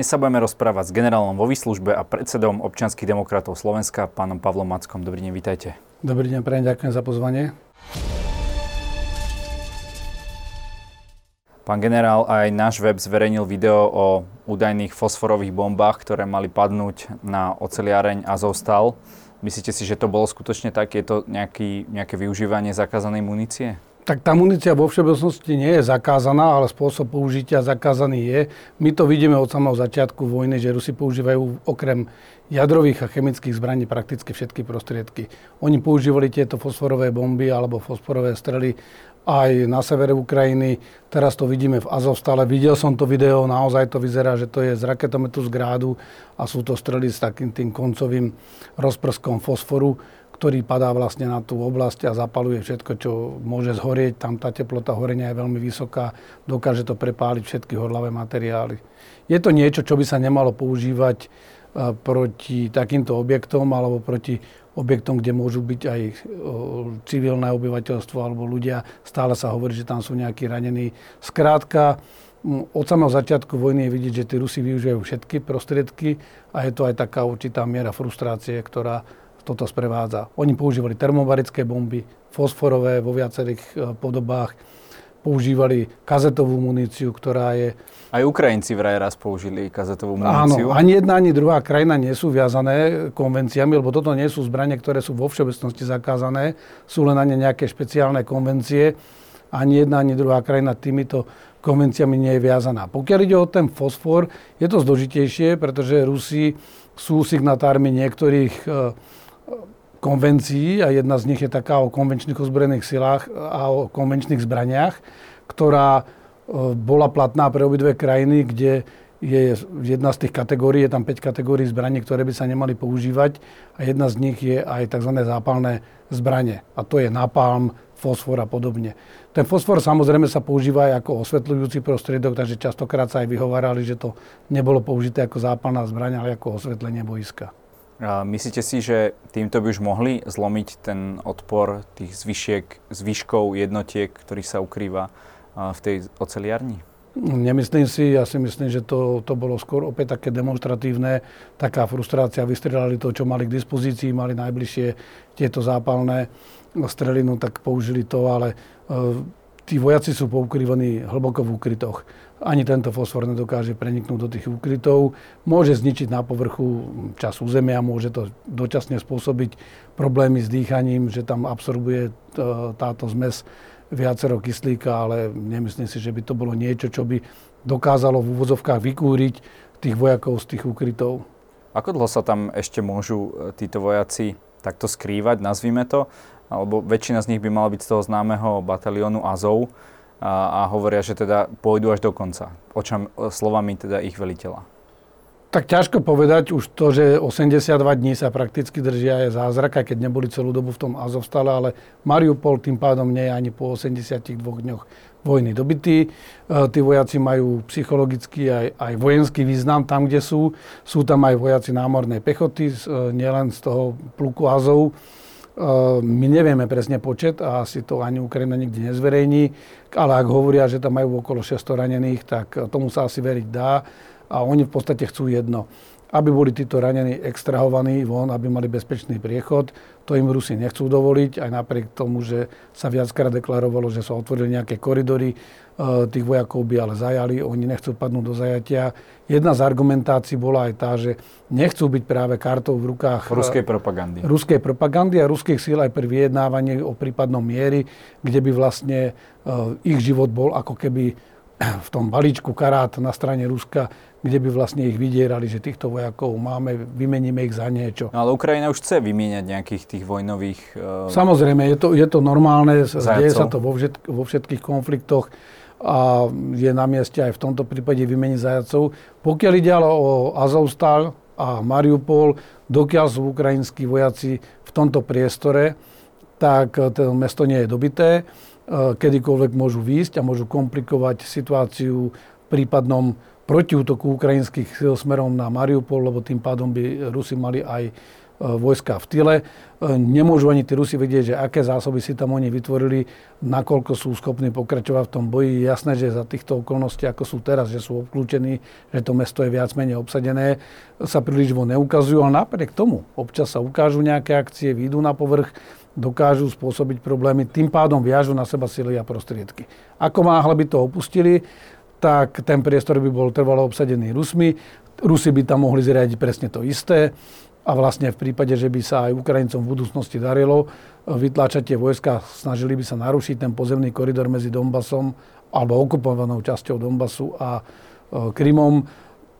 Dnes sa budeme rozprávať s generálom vo výslužbe a predsedom občianských demokratov Slovenska, pánom Pavlom Mackom. Dobrý deň, vítajte. Dobrý deň, prejem, ďakujem za pozvanie. Pán generál, aj náš web zverejnil video o údajných fosforových bombách, ktoré mali padnúť na oceliareň Azovstal. Myslíte si, že to bolo skutočne tak? Je to nejaký, nejaké využívanie zakázanej munície? Tak tá munícia vo všeobecnosti nie je zakázaná, ale spôsob použitia zakázaný je. My to vidíme od samého začiatku vojny, že Rusi používajú okrem jadrových a chemických zbraní prakticky všetky prostriedky. Oni používali tieto fosforové bomby alebo fosforové strely aj na severe Ukrajiny. Teraz to vidíme v Azovstale. Videl som to video, naozaj to vyzerá, že to je z raketometu z Grádu a sú to strely s takým tým koncovým rozprskom fosforu ktorý padá vlastne na tú oblasť a zapaluje všetko, čo môže zhorieť. Tam tá teplota horenia je veľmi vysoká, dokáže to prepáliť všetky horlavé materiály. Je to niečo, čo by sa nemalo používať e, proti takýmto objektom alebo proti objektom, kde môžu byť aj e, civilné obyvateľstvo alebo ľudia. Stále sa hovorí, že tam sú nejakí ranení. Skrátka, od samého začiatku vojny je vidieť, že tí Rusi využívajú všetky prostriedky a je to aj taká určitá miera frustrácie, ktorá toto sprevádza. Oni používali termobarické bomby, fosforové vo viacerých e, podobách, používali kazetovú muníciu, ktorá je... Aj Ukrajinci vraj raz použili kazetovú muníciu. Áno, ani jedna, ani druhá krajina nie sú viazané konvenciami, lebo toto nie sú zbranie, ktoré sú vo všeobecnosti zakázané. Sú len na ne nejaké špeciálne konvencie. Ani jedna, ani druhá krajina týmito konvenciami nie je viazaná. Pokiaľ ide o ten fosfor, je to zložitejšie, pretože Rusi sú signatármi niektorých e, konvencií a jedna z nich je taká o konvenčných ozbrojených silách a o konvenčných zbraniach, ktorá e, bola platná pre obidve krajiny, kde je jedna z tých kategórií, je tam 5 kategórií zbraní, ktoré by sa nemali používať a jedna z nich je aj tzv. zápalné zbranie. A to je napalm, fosfor a podobne. Ten fosfor samozrejme sa používa aj ako osvetľujúci prostriedok, takže častokrát sa aj vyhovárali, že to nebolo použité ako zápalná zbraň, ale ako osvetlenie boiska. Myslíte si, že týmto by už mohli zlomiť ten odpor tých zvyšiek, zvyškov jednotiek, ktorý sa ukrýva v tej oceliarni? Nemyslím si, ja si myslím, že to, to bolo skôr opäť také demonstratívne, taká frustrácia, vystrelali to, čo mali k dispozícii, mali najbližšie tieto zápalné strelinu, tak použili to, ale e, tí vojaci sú poukrývaní hlboko v úkrytoch ani tento fosfor nedokáže preniknúť do tých úkrytov. Môže zničiť na povrchu čas územia, môže to dočasne spôsobiť problémy s dýchaním, že tam absorbuje e, táto zmes viacero kyslíka, ale nemyslím si, že by to bolo niečo, čo by dokázalo v úvozovkách vykúriť tých vojakov z tých úkrytov. Ako dlho sa tam ešte môžu e, títo vojaci takto skrývať, nazvime to? Alebo väčšina z nich by mala byť z toho známeho bataliónu Azov a, a hovoria, že teda pôjdu až do konca. Očam, slovami teda ich veliteľa. Tak ťažko povedať už to, že 82 dní sa prakticky držia je zázrak, aj keď neboli celú dobu v tom Azovstale, ale Mariupol tým pádom nie je ani po 82 dňoch vojny dobitý. E, tí vojaci majú psychologický aj, aj vojenský význam tam, kde sú. Sú tam aj vojaci námornej pechoty, e, nielen z toho pluku Azov my nevieme presne počet a asi to ani Ukrajina nikdy nezverejní, ale ak hovoria, že tam majú okolo 600 ranených, tak tomu sa asi veriť dá a oni v podstate chcú jedno aby boli títo ranení extrahovaní von, aby mali bezpečný priechod. To im Rusi nechcú dovoliť, aj napriek tomu, že sa viackrát deklarovalo, že sa otvorili nejaké koridory, e, tých vojakov by ale zajali, oni nechcú padnúť do zajatia. Jedna z argumentácií bola aj tá, že nechcú byť práve kartou v rukách e, ruskej propagandy. Ruskej propagandy a ruských síl aj pri vyjednávaní o prípadnom miery, kde by vlastne e, ich život bol ako keby v tom balíčku karát na strane Ruska kde by vlastne ich vydierali, že týchto vojakov máme, vymeníme ich za niečo. No ale Ukrajina už chce vymieňať nejakých tých vojnových... Uh, Samozrejme, je to, je to normálne, zajacov. deje sa to vo, všet, vo všetkých konfliktoch a je na mieste aj v tomto prípade vymeniť zajacov. Pokiaľ ide ale o Azovstal a Mariupol, dokiaľ sú ukrajinskí vojaci v tomto priestore, tak to mesto nie je dobité. E, kedykoľvek môžu výjsť a môžu komplikovať situáciu v prípadnom protiútoku ukrajinských síl smerom na Mariupol, lebo tým pádom by Rusi mali aj vojska v tyle. Nemôžu ani tí Rusi vedieť, že aké zásoby si tam oni vytvorili, nakoľko sú schopní pokračovať v tom boji. Jasné, že za týchto okolností, ako sú teraz, že sú obklúčení, že to mesto je viac menej obsadené, sa príliš vo neukazujú, ale napriek tomu občas sa ukážu nejaké akcie, výjdu na povrch, dokážu spôsobiť problémy, tým pádom viažu na seba sily a prostriedky. Ako máhle by to opustili, tak ten priestor by bol trvalo obsadený Rusmi. Rusi by tam mohli zriadiť presne to isté a vlastne v prípade, že by sa aj Ukrajincom v budúcnosti darilo vytláčať tie vojska, snažili by sa narušiť ten pozemný koridor medzi Donbasom alebo okupovanou časťou Donbasu a e, Krymom,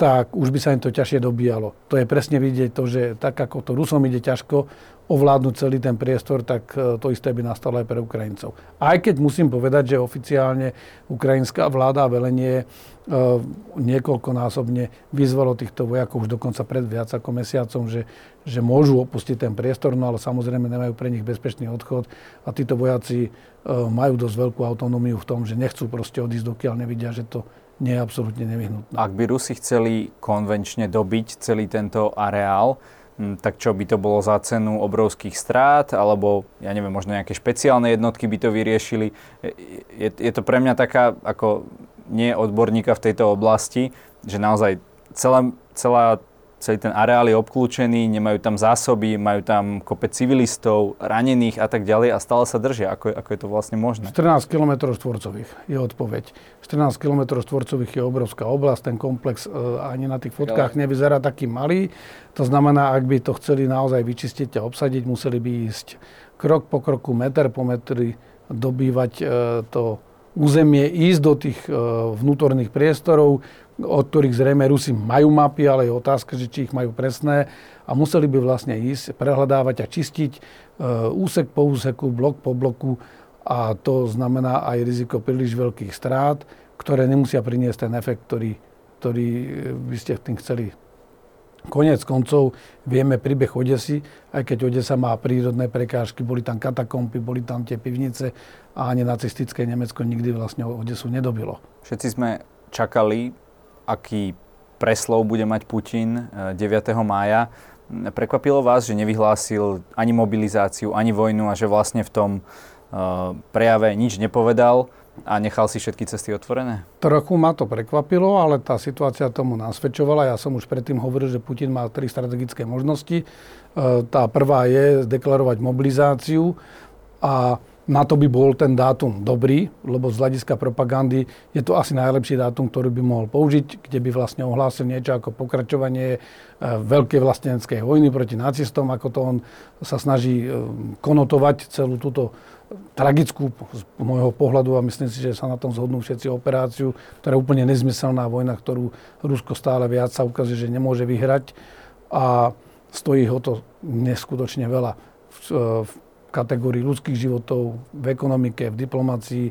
tak už by sa im to ťažšie dobíjalo. To je presne vidieť to, že tak ako to Rusom ide ťažko ovládnuť celý ten priestor, tak e, to isté by nastalo aj pre Ukrajincov. Aj keď musím povedať, že oficiálne ukrajinská vláda a velenie E, niekoľkonásobne vyzvalo týchto vojakov už dokonca pred viac ako mesiacom, že, že môžu opustiť ten priestor, no ale samozrejme nemajú pre nich bezpečný odchod a títo vojaci e, majú dosť veľkú autonómiu v tom, že nechcú proste odísť, dokiaľ nevidia, že to nie je absolútne nevyhnutné. Ak by Rusi chceli konvenčne dobiť celý tento areál, tak čo by to bolo za cenu obrovských strát, alebo ja neviem, možno nejaké špeciálne jednotky by to vyriešili. Je, je to pre mňa taká ako nie odborníka v tejto oblasti, že naozaj celá, celá, celý ten areál je obklúčený, nemajú tam zásoby, majú tam kopec civilistov, ranených a tak ďalej a stále sa držia. Ako, ako je to vlastne možné? 14 km štvorcových je odpoveď. 14 km štvorcových je obrovská oblasť, ten komplex e, ani na tých fotkách nevyzerá taký malý. To znamená, ak by to chceli naozaj vyčistiť a obsadiť, museli by ísť krok po kroku, meter po metri, dobývať e, to územie, ísť do tých e, vnútorných priestorov, od ktorých zrejme Rusi majú mapy, ale je otázka, že či ich majú presné. A museli by vlastne ísť, prehľadávať a čistiť e, úsek po úseku, blok po bloku. A to znamená aj riziko príliš veľkých strát, ktoré nemusia priniesť ten efekt, ktorý, ktorý by ste tým chceli. Konec koncov vieme príbeh Odesy, aj keď Odesa má prírodné prekážky, boli tam katakompy, boli tam tie pivnice a ani nacistické Nemecko nikdy vlastne Odesu nedobilo. Všetci sme čakali, aký preslov bude mať Putin 9. Eh, mája. Prekvapilo vás, že nevyhlásil ani mobilizáciu, ani vojnu a že vlastne v tom uh, prejave nič nepovedal a nechal si všetky cesty otvorené? Trochu ma to prekvapilo, ale tá situácia tomu nasvedčovala. Ja som už predtým hovoril, že Putin má tri strategické možnosti. E, tá prvá je deklarovať mobilizáciu a na to by bol ten dátum dobrý, lebo z hľadiska propagandy je to asi najlepší dátum, ktorý by mohol použiť, kde by vlastne ohlásil niečo ako pokračovanie e, veľkej vlasteneckej vojny proti nacistom, ako to on sa snaží e, konotovať celú túto tragickú z môjho pohľadu a myslím si, že sa na tom zhodnú všetci operáciu, ktorá je úplne nezmyselná vojna, ktorú Rusko stále viac sa ukazuje, že nemôže vyhrať a stojí ho to neskutočne veľa v, v kategórii ľudských životov, v ekonomike, v diplomácii,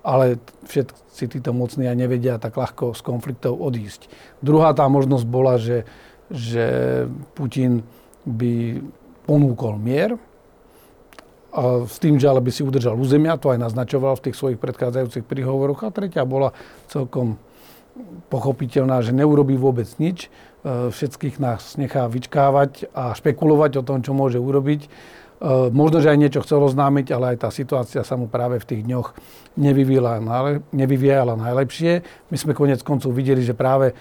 ale všetci títo mocní aj nevedia tak ľahko z konfliktov odísť. Druhá tá možnosť bola, že, že Putin by ponúkol mier, a s tým, že ale by si udržal územia, to aj naznačoval v tých svojich predchádzajúcich príhovoroch. A tretia bola celkom pochopiteľná, že neurobí vôbec nič, e, všetkých nás nechá vyčkávať a špekulovať o tom, čo môže urobiť. E, možno, že aj niečo chcel oznámiť, ale aj tá situácia sa mu práve v tých dňoch nevyvíjala najlepšie. My sme konec koncov videli, že práve e,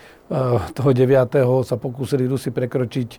toho 9. sa pokúsili Rusi prekročiť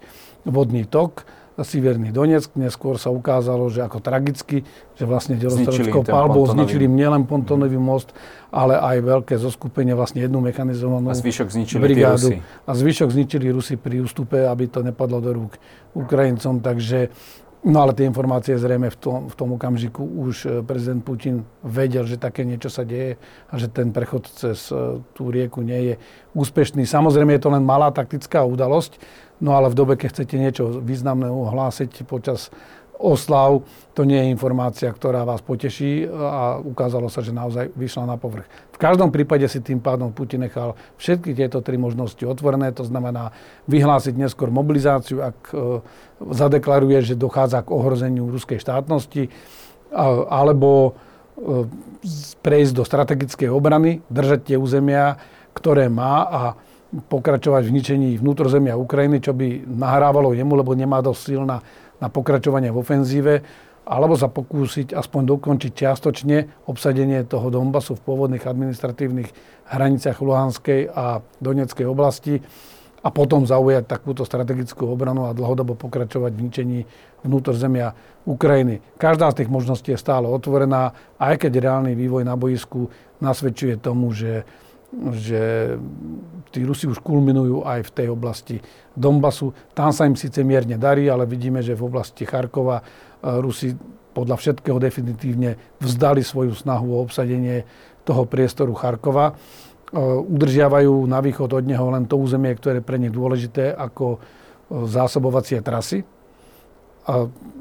vodný tok Severný Donetsk. Neskôr sa ukázalo, že ako tragicky, že vlastne delostredovskou palbou zničili nielen pontónový most, ale aj veľké zoskupenie, vlastne jednu mechanizovanú a zvyšok zničili brigádu. A zvyšok zničili Rusi pri ústupe, aby to nepadlo do rúk Ukrajincom. Takže No ale tie informácie zrejme v tom, v tom okamžiku už e, prezident Putin vedel, že také niečo sa deje a že ten prechod cez e, tú rieku nie je úspešný. Samozrejme je to len malá taktická udalosť, No ale v dobe, keď chcete niečo významné ohlásiť počas oslav, to nie je informácia, ktorá vás poteší a ukázalo sa, že naozaj vyšla na povrch. V každom prípade si tým pádom Putin nechal všetky tieto tri možnosti otvorené, to znamená vyhlásiť neskôr mobilizáciu, ak e, zadeklaruje, že dochádza k ohrozeniu ruskej štátnosti, alebo e, prejsť do strategickej obrany, držať tie územia, ktoré má a pokračovať v ničení vnútrozemia Ukrajiny, čo by nahrávalo jemu, lebo nemá dosť sil na, pokračovanie v ofenzíve, alebo sa pokúsiť aspoň dokončiť čiastočne obsadenie toho Donbasu v pôvodných administratívnych hraniciach Luhanskej a Donetskej oblasti a potom zaujať takúto strategickú obranu a dlhodobo pokračovať v ničení vnútorzemia Ukrajiny. Každá z tých možností je stále otvorená, aj keď reálny vývoj na boisku nasvedčuje tomu, že, že tí Rusi už kulminujú aj v tej oblasti Donbasu. Tam sa im síce mierne darí, ale vidíme, že v oblasti Charkova e, Rusi podľa všetkého definitívne vzdali svoju snahu o obsadenie toho priestoru Charkova E, udržiavajú na východ od neho len to územie, ktoré je pre nich dôležité ako e, zásobovacie trasy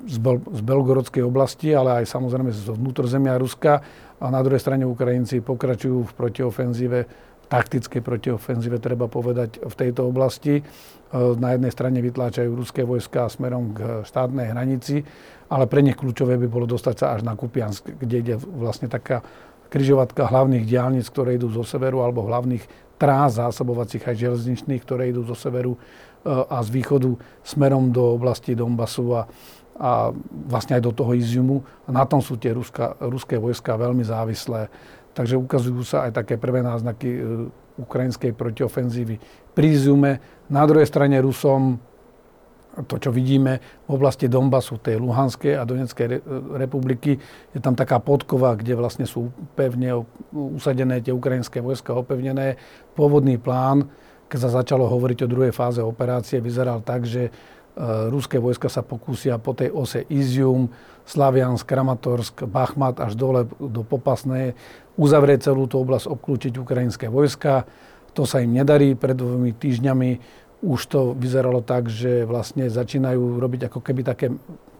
z, Bel- Belgorodskej oblasti, ale aj samozrejme zo vnútrozemia Ruska. A na druhej strane Ukrajinci pokračujú v protiofenzíve, taktickej protiofenzíve, treba povedať, v tejto oblasti. E, na jednej strane vytláčajú ruské vojska smerom k štátnej hranici, ale pre nich kľúčové by bolo dostať sa až na Kupiansk, kde ide vlastne taká križovatka hlavných diálnic, ktoré idú zo severu, alebo hlavných trás zásobovacích aj železničných, ktoré idú zo severu e, a z východu smerom do oblasti Donbasu a, a vlastne aj do toho Iziumu. A na tom sú tie ruska, ruské vojska veľmi závislé. Takže ukazujú sa aj také prvé náznaky e, ukrajinskej protiofenzívy pri Iziume. Na druhej strane Rusom to, čo vidíme v oblasti Donbasu, tej Luhanskej a Donetskej republiky, je tam taká podkova, kde vlastne sú pevne usadené tie ukrajinské vojska opevnené. Pôvodný plán, keď sa začalo hovoriť o druhej fáze operácie, vyzeral tak, že ruské vojska sa pokúsia po tej ose Izium, Slaviansk, Kramatorsk, Bachmat až dole do Popasnej uzavrieť celú tú oblasť, obklúčiť ukrajinské vojska. To sa im nedarí. Pred dvomi týždňami už to vyzeralo tak, že vlastne začínajú robiť ako keby také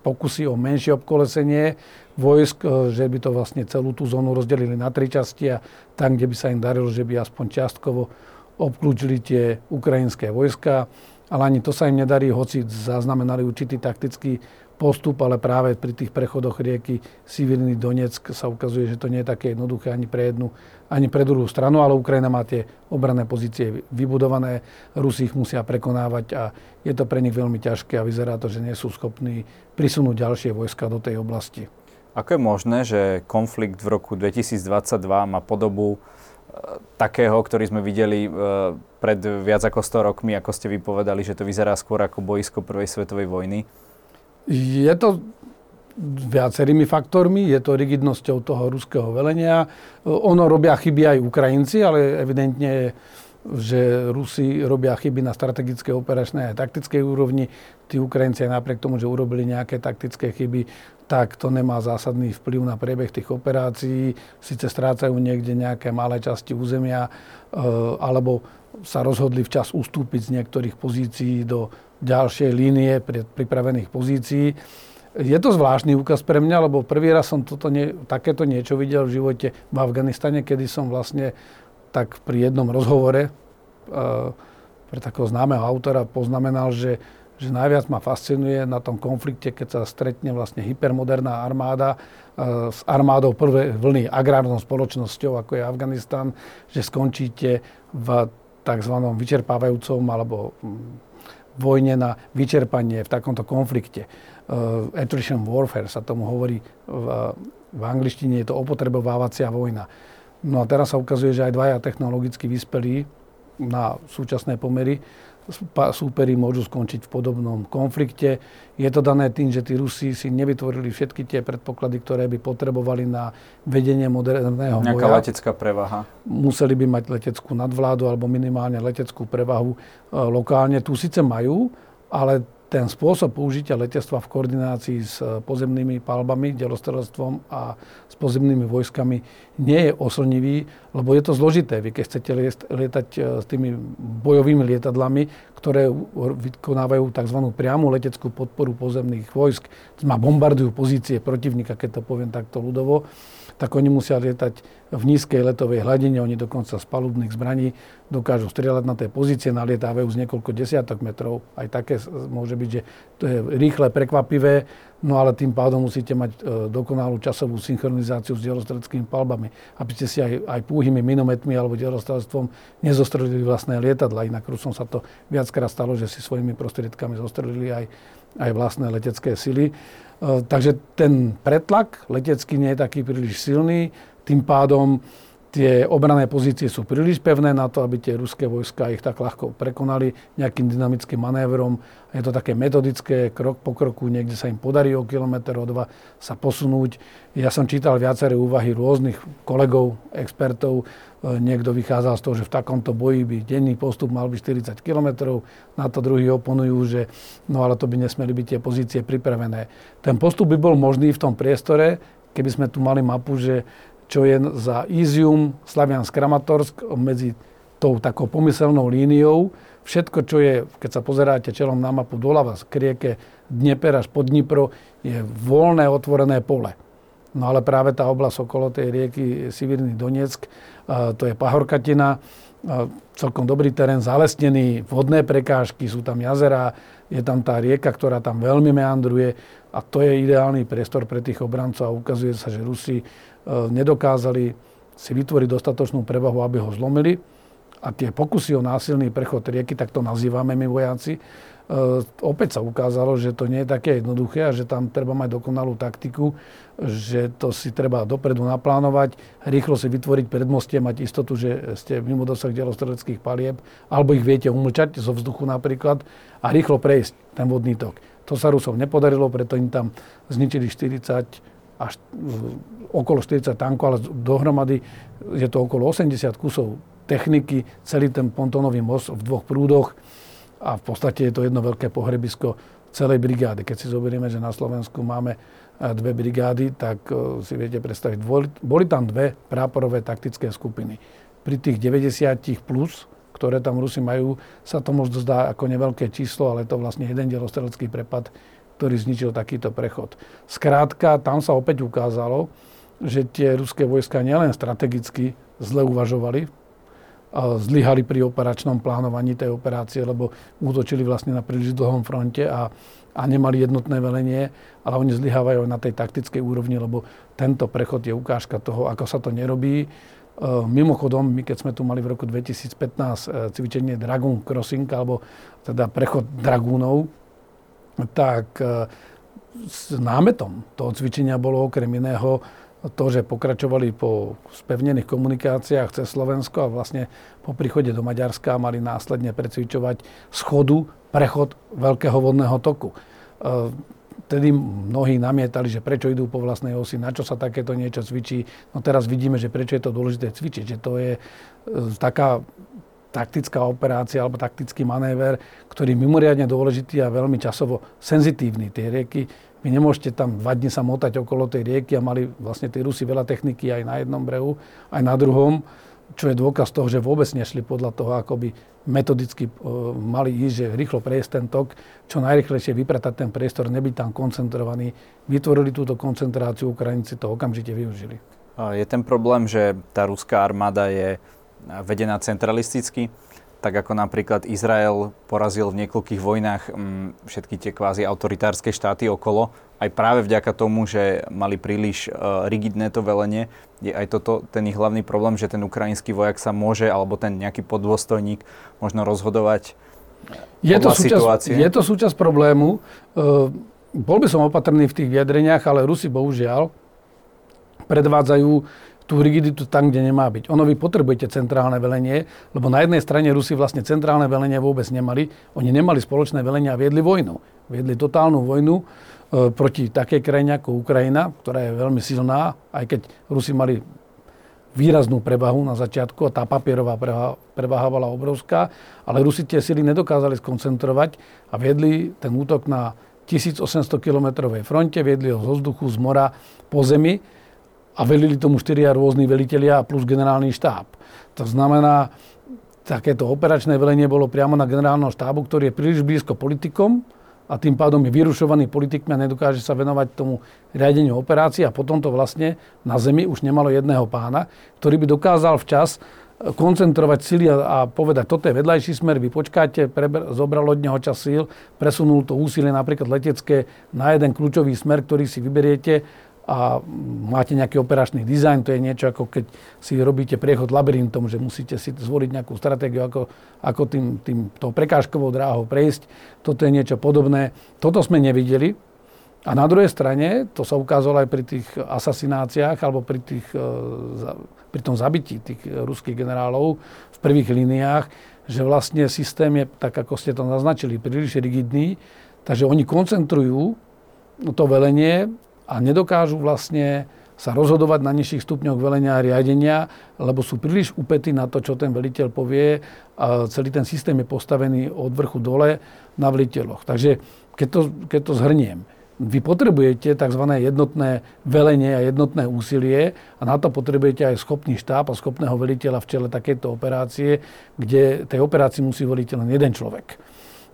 pokusy o menšie obkolesenie vojsk, e, že by to vlastne celú tú zónu rozdelili na tri časti a tam, kde by sa im darilo, že by aspoň čiastkovo obklúčili tie ukrajinské vojska. Ale ani to sa im nedarí, hoci zaznamenali určitý taktický postup, ale práve pri tých prechodoch rieky Sivirny Donetsk sa ukazuje, že to nie je také jednoduché ani pre jednu, ani pre druhú stranu, ale Ukrajina má tie obranné pozície vybudované, Rusi ich musia prekonávať a je to pre nich veľmi ťažké a vyzerá to, že nie sú schopní prisunúť ďalšie vojska do tej oblasti. Ako je možné, že konflikt v roku 2022 má podobu takého, ktorý sme videli e, pred viac ako 100 rokmi, ako ste vypovedali, že to vyzerá skôr ako boisko Prvej svetovej vojny? Je to viacerými faktormi, je to rigidnosťou toho ruského velenia. Ono robia chyby aj Ukrajinci, ale evidentne že Rusi robia chyby na strategickej, operačnej a taktickej úrovni. Tí Ukrajinci aj napriek tomu, že urobili nejaké taktické chyby, tak to nemá zásadný vplyv na priebeh tých operácií. Sice strácajú niekde nejaké malé časti územia, e, alebo sa rozhodli včas ustúpiť z niektorých pozícií do ďalšej línie pripravených pozícií. Je to zvláštny úkaz pre mňa, lebo prvý raz som toto nie, takéto niečo videl v živote v Afganistane, kedy som vlastne tak pri jednom rozhovore e, pre takého známeho autora poznamenal, že, že najviac ma fascinuje na tom konflikte, keď sa stretne vlastne hypermoderná armáda e, s armádou prvej vlny agrárnou spoločnosťou, ako je Afganistan, že skončíte v tzv. vyčerpávajúcom alebo vojne na vyčerpanie v takomto konflikte. Uh, attrition warfare sa tomu hovorí v, v angličtine, je to opotrebovávacia vojna. No a teraz sa ukazuje, že aj dvaja technologicky vyspelí na súčasné pomery súperi môžu skončiť v podobnom konflikte. Je to dané tým, že tí Rusi si nevytvorili všetky tie predpoklady, ktoré by potrebovali na vedenie moderného Nejaká boja. letecká prevaha. Museli by mať leteckú nadvládu alebo minimálne leteckú prevahu e, lokálne. Tu síce majú, ale ten spôsob použitia letectva v koordinácii s eh, pozemnými palbami, delostrelectvom a s pozemnými vojskami nie je oslnivý, lebo je to zložité. Vy keď chcete lietať eh, s tými bojovými lietadlami, ktoré vykonávajú tzv. priamu leteckú podporu pozemných vojsk, má bombardujú pozície protivníka, keď to poviem takto ľudovo, tak oni musia lietať v nízkej letovej hladine, oni dokonca z palubných zbraní dokážu strieľať na tie pozície, nalietávajú z niekoľko desiatok metrov. Aj také môže byť, že to je rýchle, prekvapivé, no ale tým pádom musíte mať e, dokonalú časovú synchronizáciu s delostredeckými palbami, aby ste si aj, aj púhými minometmi alebo delostredstvom nezostrelili vlastné lietadla. Inak Rusom sa to viackrát stalo, že si svojimi prostriedkami zostrelili aj, aj vlastné letecké sily. E, takže ten pretlak letecký nie je taký príliš silný, tým pádom tie obrané pozície sú príliš pevné na to, aby tie ruské vojska ich tak ľahko prekonali nejakým dynamickým manévrom. Je to také metodické, krok po kroku, niekde sa im podarí o kilometr, o dva sa posunúť. Ja som čítal viaceré úvahy rôznych kolegov, expertov. E, niekto vychádzal z toho, že v takomto boji by denný postup mal byť 40 km. Na to druhý oponujú, že no ale to by nesmeli byť tie pozície pripravené. Ten postup by bol možný v tom priestore, keby sme tu mali mapu, že čo je za Izium, Slaviansk, Kramatorsk medzi tou takou pomyselnou líniou. Všetko, čo je, keď sa pozeráte čelom na mapu doľava k rieke Dnieper až pod Dnipro, je voľné otvorené pole. No ale práve tá oblasť okolo tej rieky Sivírny Donetsk, to je Pahorkatina, celkom dobrý terén, zalesnený, vodné prekážky, sú tam jazera, je tam tá rieka, ktorá tam veľmi meandruje a to je ideálny priestor pre tých obrancov a ukazuje sa, že Rusi nedokázali si vytvoriť dostatočnú prevahu, aby ho zlomili. A tie pokusy o násilný prechod rieky, tak to nazývame my vojaci, e, opäť sa ukázalo, že to nie je také jednoduché a že tam treba mať dokonalú taktiku, že to si treba dopredu naplánovať, rýchlo si vytvoriť predmostie, mať istotu, že ste mimo dosah delostredeckých palieb, alebo ich viete umlčať zo vzduchu napríklad a rýchlo prejsť ten vodný tok. To sa Rusom nepodarilo, preto im tam zničili 40 až okolo 40 tankov, ale dohromady je to okolo 80 kusov techniky, celý ten pontónový most v dvoch prúdoch a v podstate je to jedno veľké pohrebisko celej brigády. Keď si zoberieme, že na Slovensku máme eh, dve brigády, tak eh, si viete predstaviť, boli tam dve práporové taktické skupiny. Pri tých 90 plus, ktoré tam Rusi majú, sa to možno zdá ako neveľké číslo, ale to vlastne jeden dielostrelecký prepad ktorý zničil takýto prechod. Skrátka, tam sa opäť ukázalo, že tie ruské vojska nielen strategicky zle uvažovali, zlyhali pri operačnom plánovaní tej operácie, lebo útočili vlastne na príliš dlhom fronte a, a nemali jednotné velenie, ale oni zlyhávajú na tej taktickej úrovni, lebo tento prechod je ukážka toho, ako sa to nerobí. E, mimochodom, my keď sme tu mali v roku 2015 e, cvičenie Dragon Crossing, alebo teda prechod dragúnov, tak e, s námetom toho cvičenia bolo okrem iného to, že pokračovali po spevnených komunikáciách cez Slovensko a vlastne po príchode do Maďarska mali následne precvičovať schodu, prechod veľkého vodného toku. Vtedy e, mnohí namietali, že prečo idú po vlastnej osi, na čo sa takéto niečo cvičí. No teraz vidíme, že prečo je to dôležité cvičiť, že to je e, taká taktická operácia alebo taktický manéver, ktorý je mimoriadne dôležitý a veľmi časovo senzitívny. Tie rieky, vy nemôžete tam dva dni sa motať okolo tej rieky a mali vlastne tí Rusi veľa techniky aj na jednom brehu, aj na druhom, čo je dôkaz toho, že vôbec nešli podľa toho, ako by metodicky uh, mali ísť, že rýchlo prejsť ten tok, čo najrychlejšie vypratať ten priestor, nebyť tam koncentrovaný. Vytvorili túto koncentráciu, Ukrajinci to okamžite využili. Je ten problém, že tá ruská armáda je vedená centralisticky, tak ako napríklad Izrael porazil v niekoľkých vojnách m, mm, všetky tie kvázi autoritárske štáty okolo, aj práve vďaka tomu, že mali príliš uh, rigidné to velenie, je aj toto ten ich hlavný problém, že ten ukrajinský vojak sa môže, alebo ten nejaký podôstojník možno rozhodovať je to, súčasť, je to súčasť problému. Uh, bol by som opatrný v tých vyjadreniach, ale Rusi bohužiaľ predvádzajú tú rigiditu tam, kde nemá byť. Ono vy potrebujete centrálne velenie, lebo na jednej strane Rusi vlastne centrálne velenie vôbec nemali. Oni nemali spoločné velenie a viedli vojnu. Viedli totálnu vojnu e, proti takej krajine ako Ukrajina, ktorá je veľmi silná, aj keď Rusi mali výraznú prevahu na začiatku a tá papierová prevaha bola obrovská, ale Rusi tie sily nedokázali skoncentrovať a viedli ten útok na 1800 kilometrovej fronte, viedli ho zo vzduchu, z mora, po zemi a velili tomu štyria rôzni velitelia plus generálny štáb. To znamená, takéto operačné velenie bolo priamo na generálnom štábu, ktorý je príliš blízko politikom a tým pádom je vyrušovaný politikmi a nedokáže sa venovať tomu riadeniu operácií a potom to vlastne na zemi už nemalo jedného pána, ktorý by dokázal včas koncentrovať sily a, a povedať, toto je vedľajší smer, vy počkáte, preber, zobral od neho čas síl, presunul to úsilie napríklad letecké na jeden kľúčový smer, ktorý si vyberiete a máte nejaký operačný dizajn, to je niečo ako keď si robíte priechod labyrintom, že musíte si zvoliť nejakú stratégiu, ako, ako tým, tým tou prekážkovou dráhou prejsť. Toto je niečo podobné. Toto sme nevideli. A na druhej strane, to sa ukázalo aj pri tých asasináciách alebo pri, tých, e, pri tom zabití tých ruských generálov v prvých líniách, že vlastne systém je, tak ako ste to naznačili, príliš rigidný, takže oni koncentrujú to velenie a nedokážu vlastne sa rozhodovať na nižších stupňoch velenia a riadenia, lebo sú príliš upety na to, čo ten veliteľ povie a celý ten systém je postavený od vrchu dole na veliteľoch. Takže keď to, keď to zhrniem, vy potrebujete tzv. jednotné velenie a jednotné úsilie a na to potrebujete aj schopný štáb a schopného veliteľa v čele takejto operácie, kde tej operácii musí veliť len jeden človek.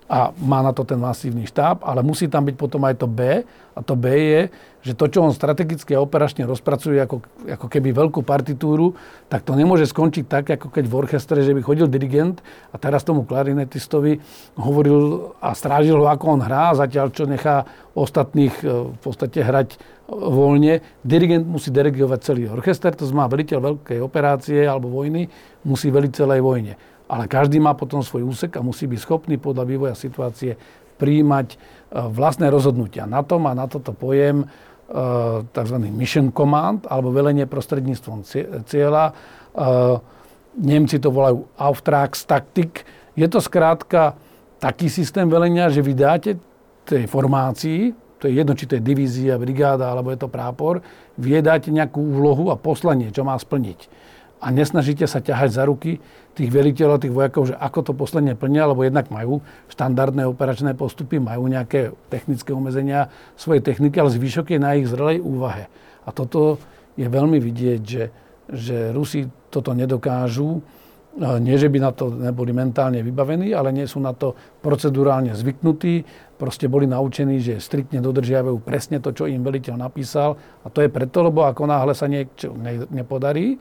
A má na to ten masívny štáb, ale musí tam byť potom aj to B. A to B je, že to, čo on strategicky a operačne rozpracuje ako, ako keby veľkú partitúru, tak to nemôže skončiť tak, ako keď v orchestre, že by chodil dirigent a teraz tomu klarinetistovi hovoril a strážil ho, ako on hrá, zatiaľ čo nechá ostatných e, v podstate hrať voľne. Dirigent musí dirigovať celý orchester, to znamená veliteľ veľkej operácie alebo vojny musí veliť celej vojne. Ale každý má potom svoj úsek a musí byť schopný podľa vývoja situácie príjmať e, vlastné rozhodnutia. Na to má na toto pojem Eh, tzv. mission command alebo velenie prostredníctvom cieľa. Eh, Nemci to volajú Auftragstaktik. Je to skrátka taký systém velenia, že vy dáte tej formácii, to je jedno, či to je divízia, brigáda alebo je to prápor, vy dáte nejakú úlohu a poslanie, čo má splniť a nesnažíte sa ťahať za ruky tých veliteľov, tých vojakov, že ako to posledne plnia, lebo jednak majú štandardné operačné postupy, majú nejaké technické umezenia svojej techniky, ale zvyšok je na ich zrelej úvahe. A toto je veľmi vidieť, že, že Rusi toto nedokážu. Nie, že by na to neboli mentálne vybavení, ale nie sú na to procedurálne zvyknutí. Proste boli naučení, že striktne dodržiavajú presne to, čo im veliteľ napísal. A to je preto, lebo ako náhle sa niečo nepodarí,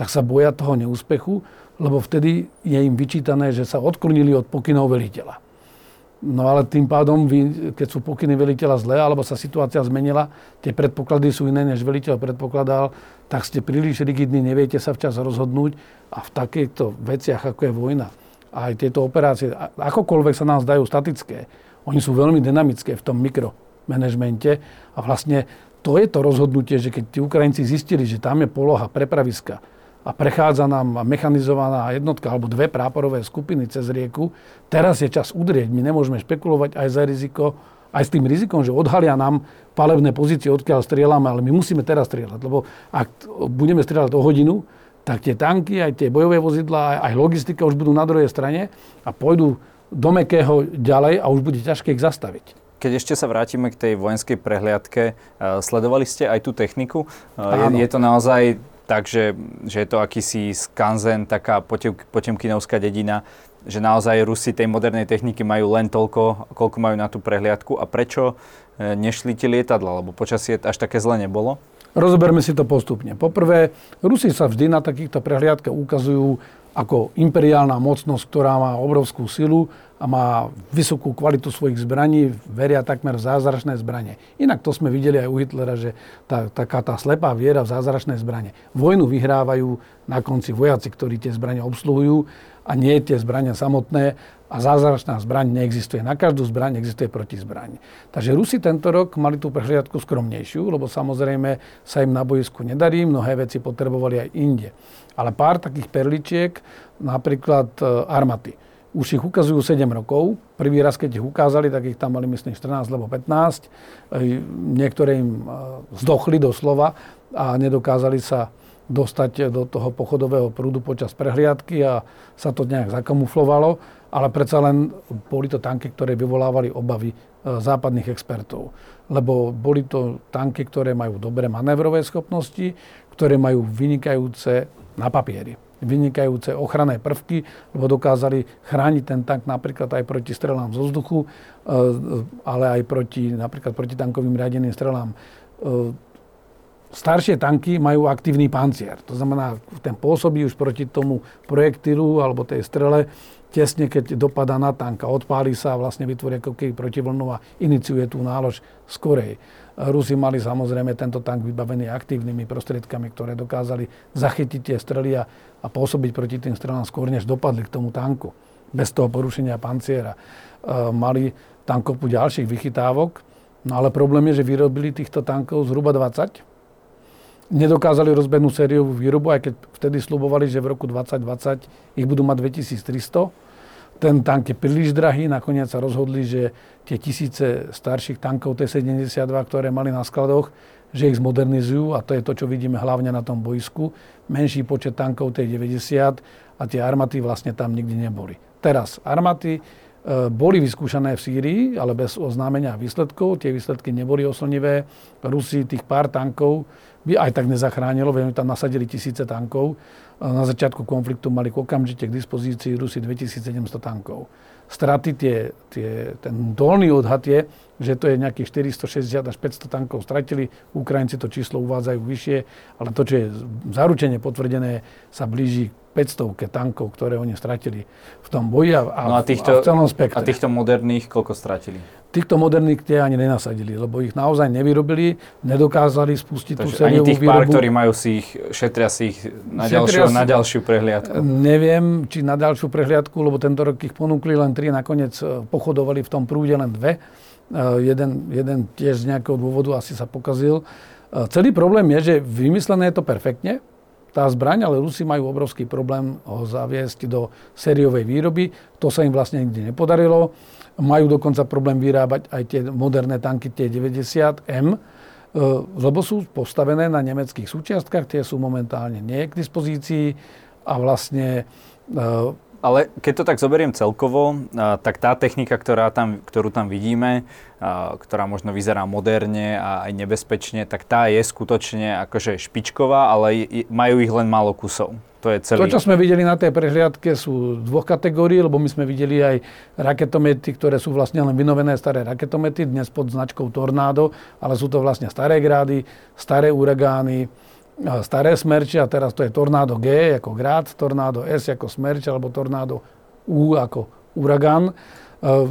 tak sa boja toho neúspechu, lebo vtedy je im vyčítané, že sa odklonili od pokynov veliteľa. No ale tým pádom, keď sú pokyny veliteľa zlé, alebo sa situácia zmenila, tie predpoklady sú iné, než veliteľ predpokladal, tak ste príliš rigidní, neviete sa včas rozhodnúť a v takýchto veciach, ako je vojna, aj tieto operácie, akokoľvek sa nám zdajú statické, oni sú veľmi dynamické v tom mikromanagemente a vlastne to je to rozhodnutie, že keď tí Ukrajinci zistili, že tam je poloha prepraviska, a prechádza nám mechanizovaná jednotka alebo dve práporové skupiny cez rieku. Teraz je čas udrieť. My nemôžeme špekulovať aj za riziko, aj s tým rizikom, že odhalia nám palebné pozície, odkiaľ strieľame, ale my musíme teraz strieľať. Lebo ak budeme strieľať o hodinu, tak tie tanky, aj tie bojové vozidlá, aj logistika už budú na druhej strane a pôjdu do mekého ďalej a už bude ťažké ich zastaviť. Keď ešte sa vrátime k tej vojenskej prehliadke, eh, sledovali ste aj tú techniku? Eh, je, je to naozaj takže že je to akýsi skanzen, taká potem, potemkinovská dedina, že naozaj Rusi tej modernej techniky majú len toľko, koľko majú na tú prehliadku a prečo e, nešli tie lietadla, lebo počasie až také zle nebolo? Rozoberme si to postupne. Poprvé, Rusi sa vždy na takýchto prehliadkach ukazujú ako imperiálna mocnosť, ktorá má obrovskú silu a má vysokú kvalitu svojich zbraní, veria takmer v zázračné zbranie. Inak to sme videli aj u Hitlera, že tá, taká tá slepá viera v zázračné zbranie. Vojnu vyhrávajú na konci vojaci, ktorí tie zbranie obsluhujú a nie tie zbrania samotné a zázračná zbraň neexistuje. Na každú zbraň existuje protizbraň. Takže Rusi tento rok mali tú prehliadku skromnejšiu, lebo samozrejme sa im na boisku nedarí, mnohé veci potrebovali aj inde. Ale pár takých perličiek, napríklad e, armaty. Už ich ukazujú 7 rokov. Prvý raz, keď ich ukázali, tak ich tam mali myslím 14 alebo 15. E, niektoré im e, zdochli doslova a nedokázali sa dostať do toho pochodového prúdu počas prehliadky a sa to nejak zakamuflovalo, ale predsa len boli to tanky, ktoré vyvolávali obavy e, západných expertov. Lebo boli to tanky, ktoré majú dobré manévrové schopnosti, ktoré majú vynikajúce na papieri vynikajúce ochranné prvky, lebo dokázali chrániť ten tank napríklad aj proti strelám zo vzduchu, e, ale aj proti napríklad proti tankovým riadeným strelám. E, staršie tanky majú aktívny pancier. To znamená, ten pôsobí už proti tomu projektilu alebo tej strele tesne, keď dopadá na tank a odpáli sa a vlastne vytvorí ako keby protivlnu a iniciuje tú nálož skorej. Rusi mali samozrejme tento tank vybavený aktívnymi prostriedkami, ktoré dokázali zachytiť tie strely a, a pôsobiť proti tým strelám skôr, než dopadli k tomu tanku. Bez toho porušenia panciera. E, mali tam kopu ďalších vychytávok, no ale problém je, že vyrobili týchto tankov zhruba 20 nedokázali rozbehnúť sériovú výrobu, aj keď vtedy slubovali, že v roku 2020 ich budú mať 2300. Ten tank je príliš drahý, nakoniec sa rozhodli, že tie tisíce starších tankov T-72, ktoré mali na skladoch, že ich zmodernizujú a to je to, čo vidíme hlavne na tom boisku. Menší počet tankov T-90 a tie armaty vlastne tam nikdy neboli. Teraz armaty e, boli vyskúšané v Sýrii, ale bez oznámenia výsledkov. Tie výsledky neboli oslnivé. Rusi tých pár tankov by aj tak nezachránilo, veď tam nasadili tisíce tankov. Na začiatku konfliktu mali okamžite k dispozícii Rusi 2700 tankov. Straty, tie, tie, ten dolný odhad je, že to je nejakých 460 až 500 tankov stratili. Ukrajinci to číslo uvádzajú vyššie, ale to, čo je zaručene potvrdené, sa blíži 500 tankov, ktoré oni stratili v tom boji a, no a, týchto, a v celom spektre. A týchto moderných koľko stratili? Týchto moderných tie ani nenasadili, lebo ich naozaj nevyrobili, nedokázali spustiť Takže tú sériovú ani tých výrobu. pár, ktorí majú si ich, šetria si ich na, ďalšiu, si, na ďalšiu prehliadku. Neviem, či na ďalšiu prehliadku, lebo tento rok ich ponúkli len tri, nakoniec e, pochodovali v tom prúde len dve. Uh, jeden, jeden tiež z nejakého dôvodu asi sa pokazil. Uh, celý problém je, že vymyslené je to perfektne, tá zbraň, ale Rusi majú obrovský problém ho zaviesť do sériovej výroby. To sa im vlastne nikdy nepodarilo. Majú dokonca problém vyrábať aj tie moderné tanky T-90M, e, lebo sú postavené na nemeckých súčiastkách, tie sú momentálne nie k dispozícii a vlastne e, ale keď to tak zoberiem celkovo, tak tá technika, ktorá tam, ktorú tam vidíme, ktorá možno vyzerá moderne a aj nebezpečne, tak tá je skutočne akože špičková, ale majú ich len málo kusov. To je celý. To, čo sme videli na tej prehliadke, sú dvoch kategórií, lebo my sme videli aj raketomety, ktoré sú vlastne len vynovené staré raketomety, dnes pod značkou Tornado, ale sú to vlastne staré grády, staré uragány, staré smerče a teraz to je Tornado G ako grad, Tornado S ako smerč alebo Tornado U ako uragán.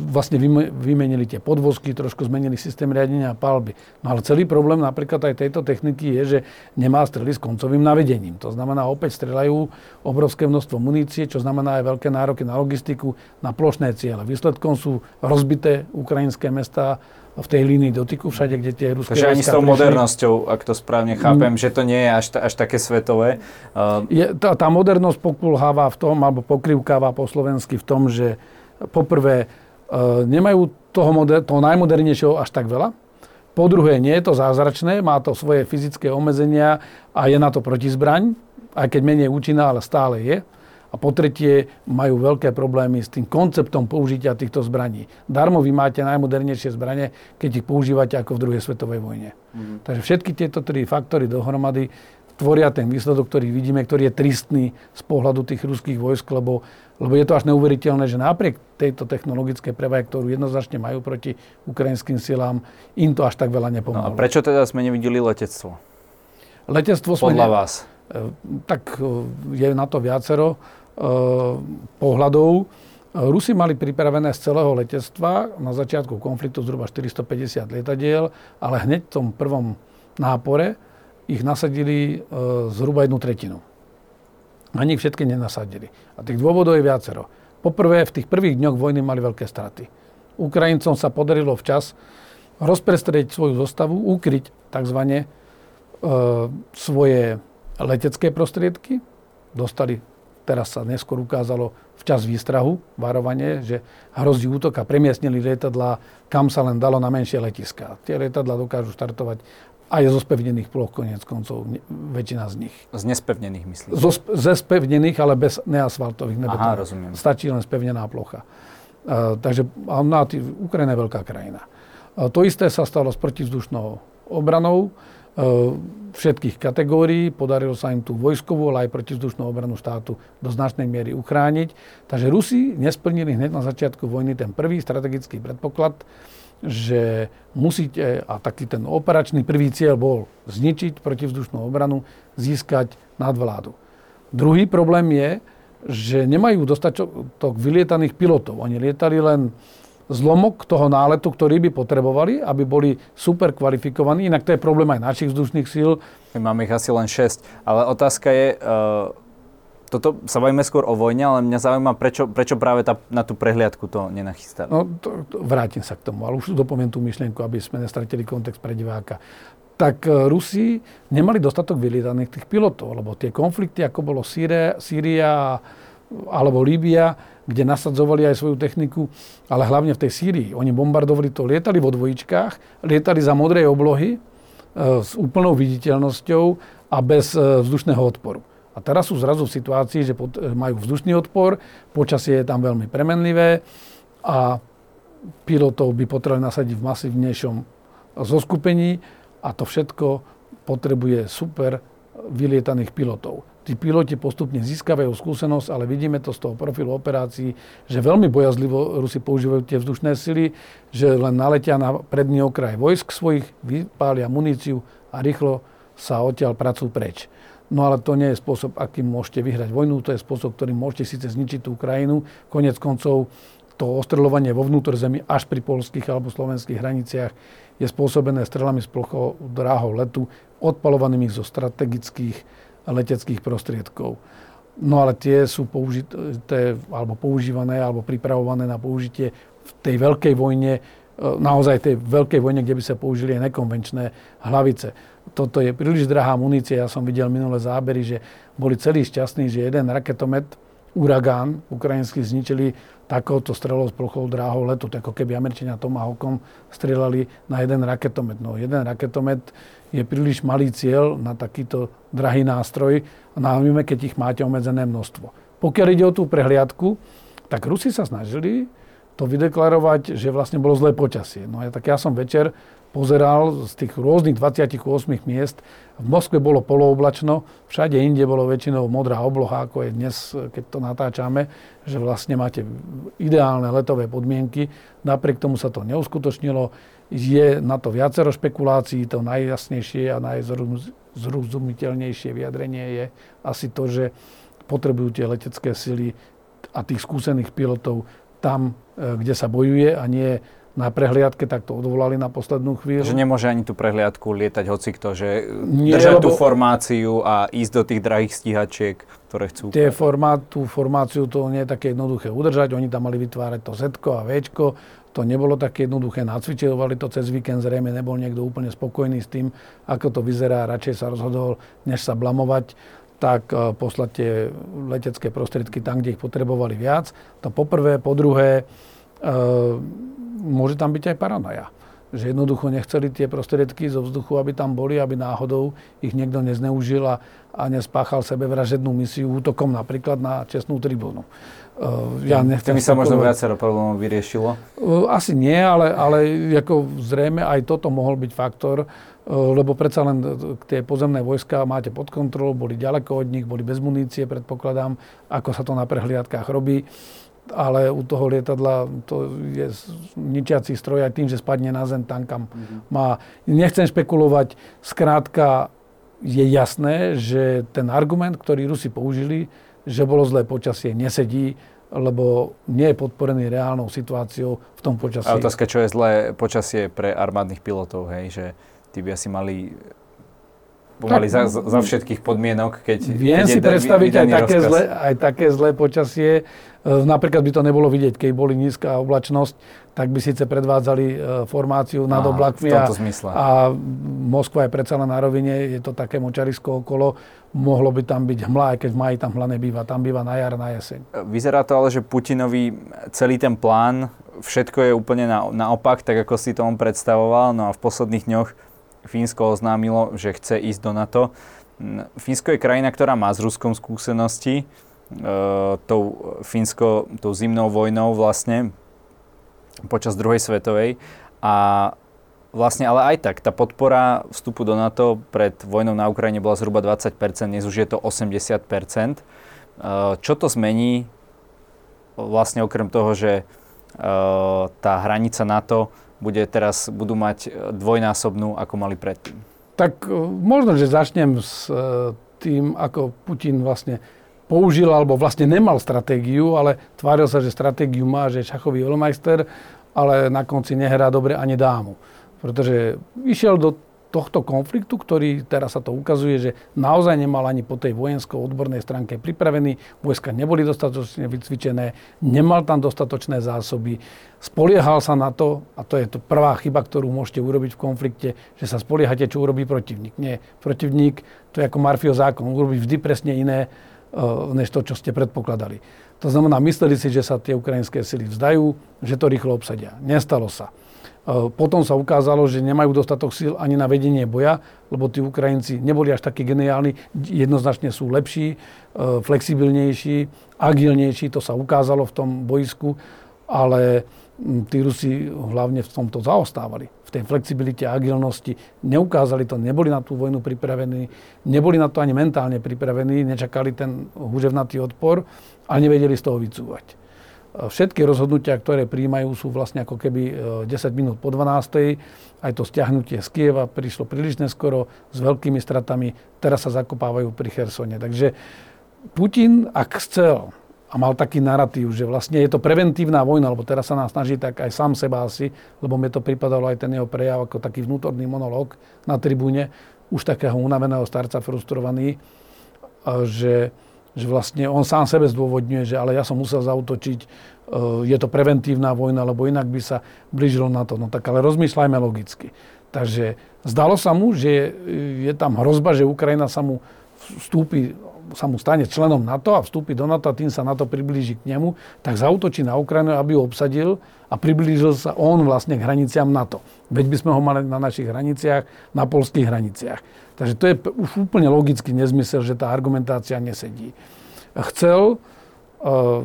Vlastne vymenili tie podvozky, trošku zmenili systém riadenia palby. No ale celý problém napríklad aj tejto techniky je, že nemá strely s koncovým navedením. To znamená, opäť strelajú obrovské množstvo munície, čo znamená aj veľké nároky na logistiku, na plošné ciele. Výsledkom sú rozbité ukrajinské mesta, v tej línii dotyku, všade, kde tie ruské Takže ani s tou modernosťou, ak to správne chápem, mm. že to nie je až, až také svetové. Uh... Je, tá, tá modernosť pokulháva v tom, alebo pokrivkáva po slovensky v tom, že poprvé uh, nemajú toho, moder, toho najmodernejšieho až tak veľa. Po druhé, nie je to zázračné, má to svoje fyzické obmedzenia a je na to protizbraň, aj keď menej účinná, ale stále je. A po tretie, majú veľké problémy s tým konceptom použitia týchto zbraní. Darmo vy máte najmodernejšie zbranie, keď ich používate ako v druhej svetovej vojne. Mm. Takže všetky tieto tri faktory dohromady tvoria ten výsledok, ktorý vidíme, ktorý je tristný z pohľadu tých ruských vojsk, lebo, lebo je to až neuveriteľné, že napriek tejto technologickej prevahe, ktorú jednoznačne majú proti ukrajinským silám, im to až tak veľa nepomohlo. No a prečo teda sme nevideli letectvo? Letectvo Podľa sme... vás? E, tak e, je na to viacero. Eh, pohľadov. Rusi mali pripravené z celého letectva na začiatku konfliktu zhruba 450 lietadiel, ale hneď v tom prvom nápore ich nasadili eh, zhruba jednu tretinu. Ani všetky nenasadili. A tých dôvodov je viacero. Poprvé, v tých prvých dňoch vojny mali veľké straty. Ukrajincom sa podarilo včas rozprestrieť svoju zostavu, ukryť tzv. E, svoje letecké prostriedky, dostali Teraz sa neskôr ukázalo včas výstrahu, varovanie, že hrozí útok a premiestnili lietadla, kam sa len dalo na menšie letiska. Tie lietadla dokážu štartovať aj zo spevnených ploch, konec koncov, väčšina z nich. Z nespevnených, myslím. Zo, ze spevnených, ale bez neasfaltových. Aha, rozumiem. Stačí len spevnená plocha. Uh, takže no, Ukrajina je veľká krajina. Uh, to isté sa stalo s protivzdušnou obranou. Uh, všetkých kategórií. Podarilo sa im tú vojskovú, ale aj protizdušnú obranu štátu do značnej miery uchrániť. Takže Rusi nesplnili hneď na začiatku vojny ten prvý strategický predpoklad že musíte, a taký ten operačný prvý cieľ bol zničiť protivzdušnú obranu, získať nadvládu. Druhý problém je, že nemajú dostatok vylietaných pilotov. Oni lietali len zlomok toho náletu, ktorý by potrebovali, aby boli super kvalifikovaní. Inak to je problém aj našich vzdušných síl. My máme ich asi len 6. Ale otázka je, uh, toto sa bavíme skôr o vojne, ale mňa zaujíma, prečo, prečo práve tá, na tú prehliadku to nenachystali. No, to, to, vrátim sa k tomu, ale už dopoviem tú myšlienku, aby sme nestratili kontext pre diváka. Tak uh, Rusi nemali dostatok vylietaných tých pilotov, lebo tie konflikty, ako bolo Sýria, Sýria alebo Líbia, kde nasadzovali aj svoju techniku, ale hlavne v tej Sýrii. Oni bombardovali to, lietali vo dvojičkách, lietali za modrej oblohy e, s úplnou viditeľnosťou a bez e, vzdušného odporu. A teraz sú zrazu v situácii, že pod, e, majú vzdušný odpor, počasie je tam veľmi premenlivé a pilotov by potrebovali nasadiť v masívnejšom zoskupení a to všetko potrebuje super vylietaných pilotov tí piloti postupne získavajú skúsenosť, ale vidíme to z toho profilu operácií, že veľmi bojazlivo Rusi používajú tie vzdušné sily, že len naletia na predný okraj vojsk svojich, vypália muníciu a rýchlo sa odtiaľ pracujú preč. No ale to nie je spôsob, akým môžete vyhrať vojnu, to je spôsob, ktorým môžete síce zničiť tú krajinu. Konec koncov to ostreľovanie vo vnútor zemi až pri polských alebo slovenských hraniciach je spôsobené strelami z plochou dráhou letu, odpalovanými zo strategických leteckých prostriedkov. No ale tie sú použité, alebo používané, alebo pripravované na použitie v tej veľkej vojne, e, naozaj tej veľkej vojne, kde by sa použili aj nekonvenčné hlavice. Toto je príliš drahá munícia. Ja som videl minulé zábery, že boli celí šťastní, že jeden raketomet, Uragán, ukrajinský zničili takouto strelou s plochou dráhou letu. ako keby Američania Tomahawkom strelali na jeden raketomet. No jeden raketomet je príliš malý cieľ na takýto drahý nástroj, najmä keď ich máte obmedzené množstvo. Pokiaľ ide o tú prehliadku, tak Rusi sa snažili to vydeklarovať, že vlastne bolo zlé počasie. No ja, tak ja som večer pozeral z tých rôznych 28 miest. V Moskve bolo polooblačno, všade inde bolo väčšinou modrá obloha, ako je dnes, keď to natáčame, že vlastne máte ideálne letové podmienky. Napriek tomu sa to neuskutočnilo je na to viacero špekulácií. To najjasnejšie a najzrozumiteľnejšie vyjadrenie je asi to, že potrebujú tie letecké sily a tých skúsených pilotov tam, e, kde sa bojuje a nie na prehliadke, tak to odvolali na poslednú chvíľu. Že nemôže ani tú prehliadku lietať hocikto, že Nie, držať lebo... tú formáciu a ísť do tých drahých stíhačiek, ktoré chcú. Tie formát, tú formáciu to nie je také jednoduché udržať. Oni tam mali vytvárať to Z a V to nebolo také jednoduché, nacvičovali to cez víkend, zrejme nebol niekto úplne spokojný s tým, ako to vyzerá, radšej sa rozhodol, než sa blamovať, tak e, poslať tie letecké prostriedky tam, kde ich potrebovali viac. To poprvé, po druhé, môže tam byť aj paranoja že jednoducho nechceli tie prostriedky zo vzduchu, aby tam boli, aby náhodou ich niekto nezneužil a, a nespáchal sebevražednú misiu útokom napríklad na čestnú tribúnu. Uh, ja nechcem Tým sa možno viacero problémov vyriešilo? Uh, asi nie, ale, ale ako zrejme aj toto mohol byť faktor, uh, lebo predsa len tie pozemné vojska máte pod kontrolou, boli ďaleko od nich, boli bez munície, predpokladám, ako sa to na prehliadkách robí ale u toho lietadla to je ničiaci stroj aj tým, že spadne na zem, tam kam mm-hmm. má. Nechcem špekulovať, skrátka je jasné, že ten argument, ktorý Rusi použili, že bolo zlé počasie, nesedí, lebo nie je podporený reálnou situáciou v tom počasí. A otázka, čo je zlé počasie pre armádnych pilotov, hej, že tí by asi mali pomaly za, za všetkých podmienok, keď... Viem keď si predstaviť aj také, zlé, aj také zlé počasie. E, napríklad by to nebolo vidieť, keď boli nízka oblačnosť, tak by síce predvádzali e, formáciu nad oblakmi a, a Moskva je predsa len na rovine, je to také močarisko okolo, mohlo by tam byť hmla, aj keď v maji tam hla nebýva, tam býva na jar, na jeseň. Vyzerá to ale, že Putinovi celý ten plán, všetko je úplne na, naopak, tak ako si to on predstavoval, no a v posledných dňoch Fínsko oznámilo, že chce ísť do NATO. Fínsko je krajina, ktorá má s Ruskom skúsenosti, e, tou, Fínsko, tou zimnou vojnou vlastne počas druhej svetovej a vlastne ale aj tak, tá podpora vstupu do NATO pred vojnou na Ukrajine bola zhruba 20%, dnes už je to 80%. E, čo to zmení vlastne okrem toho, že e, tá hranica NATO bude teraz, budú mať dvojnásobnú, ako mali predtým? Tak možno, že začnem s tým, ako Putin vlastne použil alebo vlastne nemal stratégiu, ale tváril sa, že stratégiu má, že je šachový veľmajster, ale na konci nehrá dobre ani dámu. Pretože išiel do tohto konfliktu, ktorý teraz sa to ukazuje, že naozaj nemal ani po tej vojensko-odbornej stránke pripravený, vojska neboli dostatočne vycvičené, nemal tam dostatočné zásoby, spoliehal sa na to, a to je to prvá chyba, ktorú môžete urobiť v konflikte, že sa spoliehate, čo urobí protivník. Nie, protivník, to je ako Marfio zákon, urobí vždy presne iné, eh, než to, čo ste predpokladali. To znamená, mysleli si, že sa tie ukrajinské sily vzdajú, že to rýchlo obsadia. Nestalo sa. E, potom sa ukázalo, že nemajú dostatok síl ani na vedenie boja, lebo tí Ukrajinci neboli až takí geniálni, jednoznačne sú lepší, e, flexibilnejší, agilnejší, to sa ukázalo v tom boisku, ale tí Rusi hlavne v tomto zaostávali. V tej flexibilite a agilnosti neukázali to, neboli na tú vojnu pripravení, neboli na to ani mentálne pripravení, nečakali ten húževnatý odpor a nevedeli z toho vycúvať. Všetky rozhodnutia, ktoré príjmajú, sú vlastne ako keby 10 e, minút po 12. Aj to stiahnutie z Kieva prišlo príliš neskoro s veľkými stratami. Teraz sa zakopávajú pri Chersone. Takže Putin, ak chcel a mal taký narratív, že vlastne je to preventívna vojna, lebo teraz sa nás snaží tak aj sám seba asi, lebo mi to pripadalo aj ten jeho prejav ako taký vnútorný monológ na tribúne, už takého unaveného starca, frustrovaný, že že vlastne on sám sebe zdôvodňuje, že ale ja som musel zautočiť, e, je to preventívna vojna, lebo inak by sa blížilo na to. No tak ale rozmýšľajme logicky. Takže zdalo sa mu, že je tam hrozba, že Ukrajina sa mu vstúpi, sa mu stane členom NATO a vstúpi do NATO a tým sa NATO priblíži k nemu, tak zautočí na Ukrajinu, aby ho obsadil a priblížil sa on vlastne k hraniciam NATO. Veď by sme ho mali na našich hraniciach, na polských hraniciach. Takže to je už úplne logický nezmysel, že tá argumentácia nesedí. Chcel uh,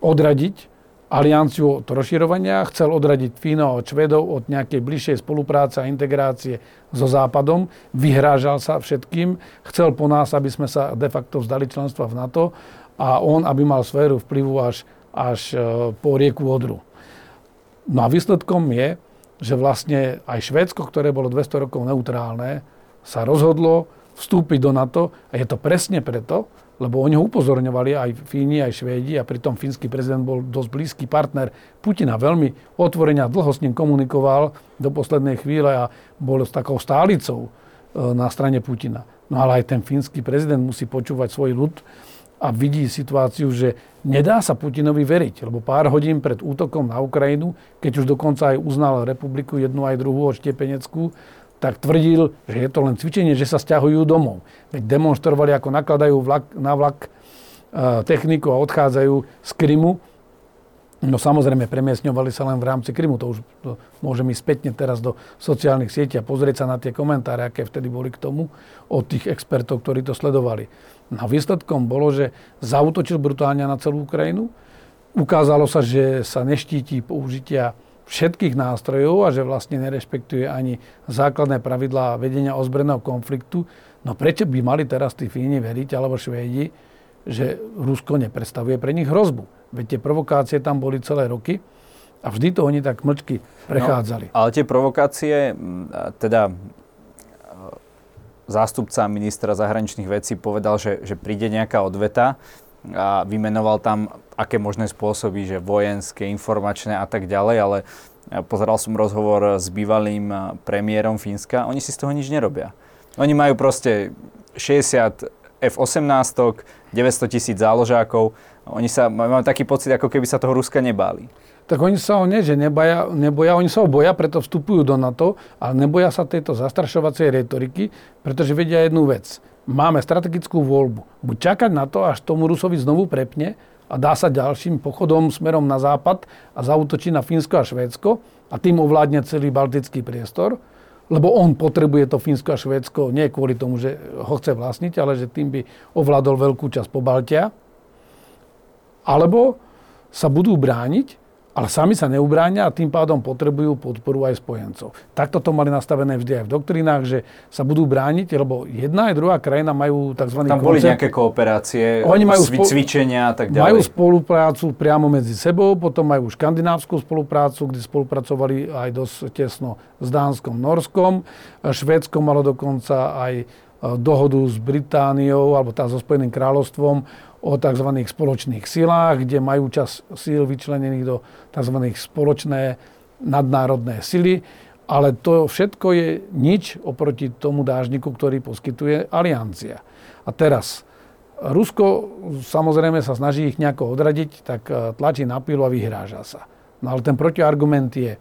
odradiť alianciu od rozširovania, chcel odradiť Fínov od Švedov od nejakej bližšej spolupráce a integrácie so Západom, vyhrážal sa všetkým, chcel po nás, aby sme sa de facto vzdali členstva v NATO a on, aby mal sféru vplyvu až, až uh, po rieku Odru. No a výsledkom je, že vlastne aj Švédsko, ktoré bolo 200 rokov neutrálne, sa rozhodlo vstúpiť do NATO a je to presne preto, lebo oni ho upozorňovali aj Fíni, aj Švédi a pritom fínsky prezident bol dosť blízky partner Putina. Veľmi otvorene a dlho s ním komunikoval do poslednej chvíle a bol s takou stálicou e, na strane Putina. No ale aj ten fínsky prezident musí počúvať svoj ľud a vidí situáciu, že nedá sa Putinovi veriť, lebo pár hodín pred útokom na Ukrajinu, keď už dokonca aj uznal republiku jednu aj druhú odštiepeneckú, tak tvrdil, že je to len cvičenie, že sa stiahujú domov. Veď demonstrovali, ako nakladajú vlak, na vlak e, techniku a odchádzajú z Krymu. No samozrejme, premiesňovali sa len v rámci Krymu. To už to môžem ísť spätne teraz do sociálnych sietí a pozrieť sa na tie komentáre, aké vtedy boli k tomu od tých expertov, ktorí to sledovali. No výsledkom bolo, že zautočil brutálne na celú Ukrajinu. Ukázalo sa, že sa neštíti použitia všetkých nástrojov a že vlastne nerešpektuje ani základné pravidlá vedenia ozbrojeného konfliktu, no prečo by mali teraz tí Fíni veriť, alebo Švédi, že Rusko nepredstavuje pre nich hrozbu? Veď tie provokácie tam boli celé roky a vždy to oni tak mlčky prechádzali. No, ale tie provokácie, teda zástupca ministra zahraničných vecí povedal, že, že príde nejaká odveta a vymenoval tam, aké možné spôsoby, že vojenské, informačné a tak ďalej, ale pozeral som rozhovor s bývalým premiérom Fínska, oni si z toho nič nerobia. Oni majú proste 60 F-18, 900 tisíc záložákov, oni sa, majú taký pocit, ako keby sa toho Ruska nebáli. Tak oni sa ho nie, že neboja, neboja, oni sa ho boja, preto vstupujú do NATO, ale neboja sa tejto zastrašovacej retoriky, pretože vedia jednu vec máme strategickú voľbu. Buď čakať na to, až tomu Rusovi znovu prepne a dá sa ďalším pochodom smerom na západ a zautočí na Fínsko a Švédsko a tým ovládne celý baltický priestor, lebo on potrebuje to Fínsko a Švédsko nie kvôli tomu, že ho chce vlastniť, ale že tým by ovládol veľkú časť po Baltia. Alebo sa budú brániť ale sami sa neubránia a tým pádom potrebujú podporu aj spojencov. Takto to mali nastavené vždy aj v doktrinách, že sa budú brániť, lebo jedna aj druhá krajina majú tzv. Tam boli koncept. nejaké kooperácie, Oni majú spolu, cvičenia a tak ďalej. Majú spoluprácu priamo medzi sebou, potom majú škandinávskú spoluprácu, kde spolupracovali aj dosť tesno s Dánskom, Norskom. Švédsko malo dokonca aj e, dohodu s Britániou, alebo tá so Spojeným kráľovstvom o tzv. spoločných silách, kde majú čas síl vyčlenených do tzv. spoločné nadnárodné sily, ale to všetko je nič oproti tomu dážniku, ktorý poskytuje aliancia. A teraz, Rusko samozrejme sa snaží ich nejako odradiť, tak e, tlačí na pilu a vyhráža sa. No ale ten protiargument je,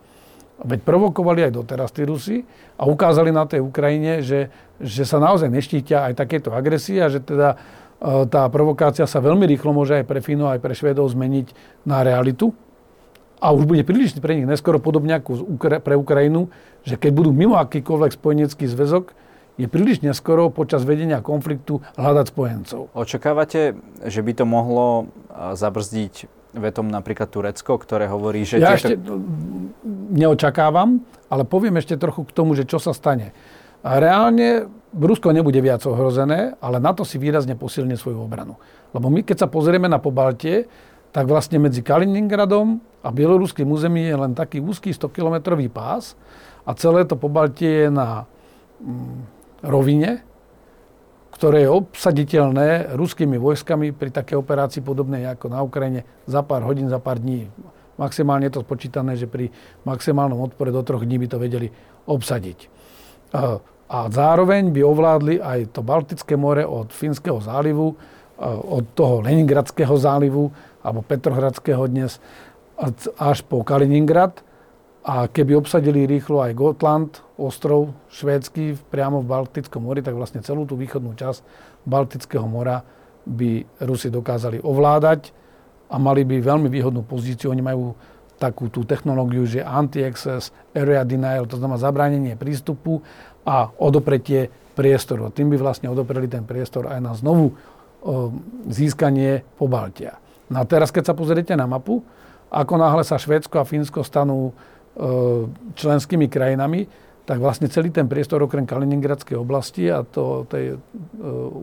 veď provokovali aj doteraz tí Rusi a ukázali na tej Ukrajine, že, že sa naozaj neštítia aj takéto agresie a že teda tá provokácia sa veľmi rýchlo môže aj pre Fínov, aj pre Švedov zmeniť na realitu. A už bude príliš pre nich neskoro podobne ako pre Ukrajinu, že keď budú mimo akýkoľvek spojenecký zväzok, je príliš neskoro počas vedenia konfliktu hľadať spojencov. Očakávate, že by to mohlo e, zabrzdiť vetom napríklad Turecko, ktoré hovorí, že... Ja tieto... ešte neočakávam, ale poviem ešte trochu k tomu, že čo sa stane. A reálne Rusko nebude viac ohrozené, ale na to si výrazne posilne svoju obranu. Lebo my, keď sa pozrieme na Pobaltie, tak vlastne medzi Kaliningradom a bieloruským území je len taký úzky 100-kilometrový pás a celé to Pobaltie je na mm, rovine, ktoré je obsaditeľné ruskými vojskami pri také operácii podobnej ako na Ukrajine za pár hodín, za pár dní. Maximálne je to spočítané, že pri maximálnom odpore do troch dní by to vedeli obsadiť a zároveň by ovládli aj to Baltické more od Fínskeho zálivu, od toho Leningradského zálivu, alebo Petrohradského dnes, až po Kaliningrad. A keby obsadili rýchlo aj Gotland, ostrov švédsky priamo v Baltickom mori, tak vlastne celú tú východnú časť Baltického mora by Rusi dokázali ovládať a mali by veľmi výhodnú pozíciu. Oni majú takú tú technológiu, že anti-access, area denial, to znamená zabránenie prístupu a odopretie priestoru. Tým by vlastne odopreli ten priestor aj na znovu o, získanie Pobaltia. No a teraz, keď sa pozriete na mapu, ako náhle sa Švédsko a Fínsko stanú e, členskými krajinami, tak vlastne celý ten priestor okrem Kaliningradskej oblasti a to, tej e,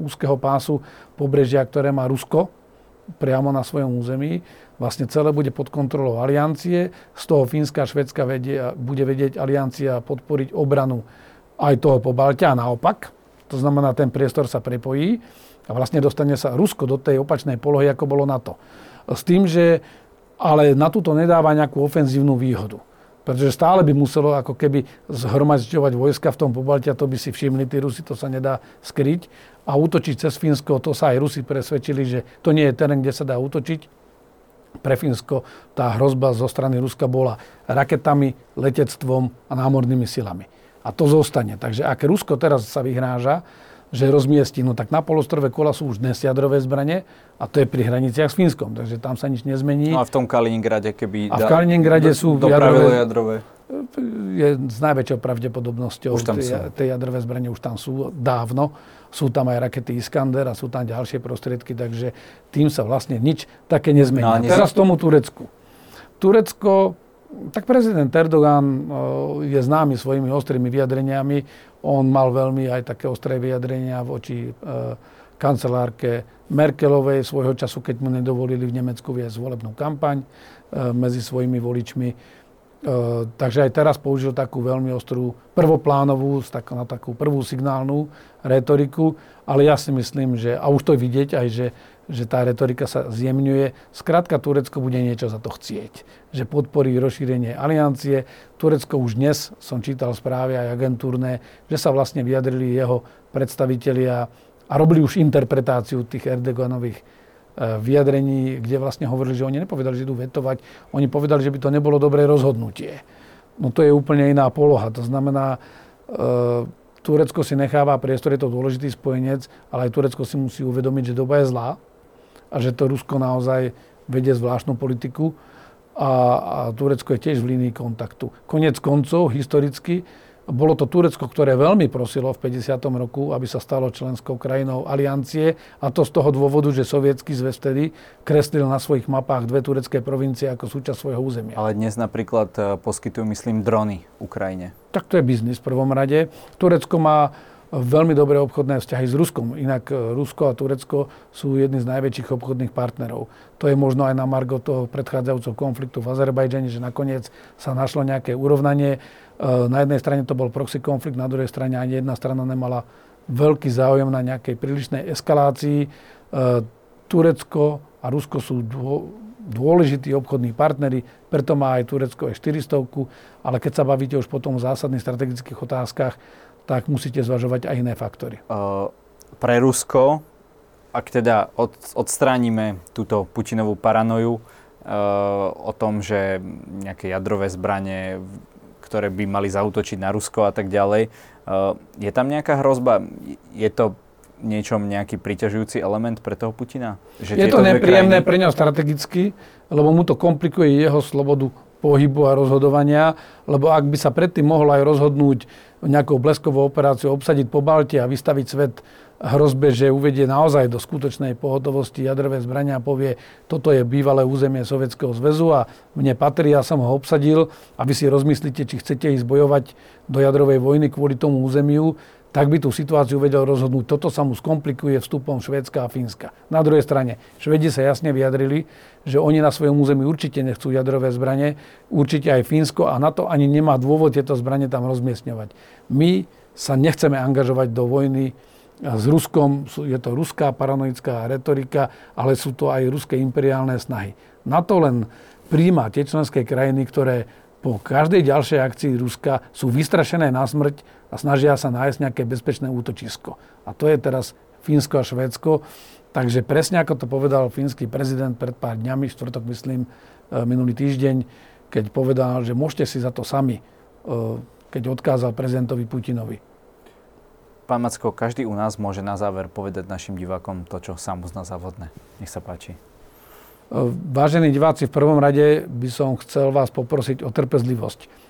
úzkeho pásu pobrežia, ktoré má Rusko priamo na svojom území, vlastne celé bude pod kontrolou aliancie. Z toho Fínska a Švedska vedie, bude vedieť aliancia podporiť obranu aj toho po Balte a naopak. To znamená, ten priestor sa prepojí a vlastne dostane sa Rusko do tej opačnej polohy, ako bolo NATO. S tým, že ale na túto nedáva nejakú ofenzívnu výhodu. Pretože stále by muselo ako keby zhromažďovať vojska v tom Pobalti a to by si všimli tí Rusi, to sa nedá skryť. A útočiť cez Fínsko, to sa aj Rusi presvedčili, že to nie je terén, kde sa dá útočiť. Pre Fínsko tá hrozba zo strany Ruska bola raketami, letectvom a námornými silami. A to zostane. Takže ak Rusko teraz sa vyhráža, že rozmiestí, no tak na polostrove Kola sú už dnes jadrové zbranie a to je pri hraniciach s Fínskom, takže tam sa nič nezmení. No a v tom Kaliningrade, keby... A v Kaliningrade do, sú jadrové, jadrové... Je s najväčšou pravdepodobnosťou, už tam tie, tie jadrové zbranie už tam sú dávno. Sú tam aj rakety Iskander a sú tam ďalšie prostriedky, takže tým sa vlastne nič také nezmení. No, Teraz tomu Turecku. Turecko tak prezident Erdogan eh, je známy svojimi ostrými vyjadreniami. On mal veľmi aj také ostré vyjadrenia voči eh, kancelárke Merkelovej svojho času, keď mu nedovolili v Nemecku viesť volebnú kampaň eh, medzi svojimi voličmi. Takže aj teraz použil takú veľmi ostrú prvoplánovú, na takú prvú signálnu retoriku, ale ja si myslím, že, a už to vidieť aj, že že tá retorika sa zjemňuje. Skrátka, Turecko bude niečo za to chcieť. Že podporí rozšírenie aliancie. Turecko už dnes, som čítal správy aj agentúrne, že sa vlastne vyjadrili jeho predstavitelia a robili už interpretáciu tých Erdoganových e, vyjadrení, kde vlastne hovorili, že oni nepovedali, že idú vetovať. Oni povedali, že by to nebolo dobré rozhodnutie. No to je úplne iná poloha. To znamená, e, Turecko si necháva priestor, je to dôležitý spojenec, ale aj Turecko si musí uvedomiť, že doba je zlá a že to Rusko naozaj vedie zvláštnu politiku a, a Turecko je tiež v línii kontaktu. Konec koncov, historicky, Bolo to Turecko, ktoré veľmi prosilo v 50. roku, aby sa stalo členskou krajinou aliancie a to z toho dôvodu, že sovietský zväz vtedy kreslil na svojich mapách dve turecké provincie ako súčasť svojho územia. Ale dnes napríklad e, poskytujú, myslím, drony Ukrajine. Tak to je biznis v prvom rade. Turecko má veľmi dobré obchodné vzťahy s Ruskom. Inak e, Rusko a Turecko sú jedni z najväčších obchodných partnerov. To je možno aj na margo toho predchádzajúceho konfliktu v Azerbajdžane, že nakoniec sa našlo nejaké urovnanie. E, na jednej strane to bol proxy konflikt, na druhej strane ani jedna strana nemala veľký záujem na nejakej prílišnej eskalácii. E, Turecko a Rusko sú dôležití obchodní partnery, preto má aj Turecko aj 400, ale keď sa bavíte už potom o zásadných strategických otázkach, tak musíte zvažovať aj iné faktory. Uh, pre Rusko, ak teda od, odstránime túto Putinovú paranoju uh, o tom, že nejaké jadrové zbranie, ktoré by mali zautočiť na Rusko a tak ďalej, uh, je tam nejaká hrozba? Je to niečom nejaký priťažujúci element pre toho Putina? Že je to nepríjemné krajiny... pre neho strategicky, lebo mu to komplikuje jeho slobodu pohybu a rozhodovania, lebo ak by sa predtým mohol aj rozhodnúť nejakou bleskovou operáciou obsadiť po Balte a vystaviť svet hrozbe, že uvedie naozaj do skutočnej pohotovosti jadrové zbrania a povie, toto je bývalé územie Sovietskeho zväzu a mne patrí, ja som ho obsadil. A vy si rozmyslíte, či chcete ísť bojovať do jadrovej vojny kvôli tomu územiu, tak by tú situáciu vedel rozhodnúť. Toto sa mu skomplikuje vstupom Švédska a Fínska. Na druhej strane, Švedi sa jasne vyjadrili, že oni na svojom území určite nechcú jadrové zbranie, určite aj Fínsko a na to ani nemá dôvod tieto zbranie tam rozmiestňovať. My sa nechceme angažovať do vojny s Ruskom, je to ruská paranoická retorika, ale sú to aj ruské imperiálne snahy. Na to len príjma tie členské krajiny, ktoré po každej ďalšej akcii Ruska sú vystrašené na smrť a snažia sa nájsť nejaké bezpečné útočisko. A to je teraz Fínsko a Švédsko. Takže presne ako to povedal fínsky prezident pred pár dňami, štvrtok myslím, e, minulý týždeň, keď povedal, že môžete si za to sami, e, keď odkázal prezidentovi Putinovi. Pán Macko, každý u nás môže na záver povedať našim divákom to, čo sám uzná za. Nech sa páči. E, vážení diváci, v prvom rade by som chcel vás poprosiť o trpezlivosť.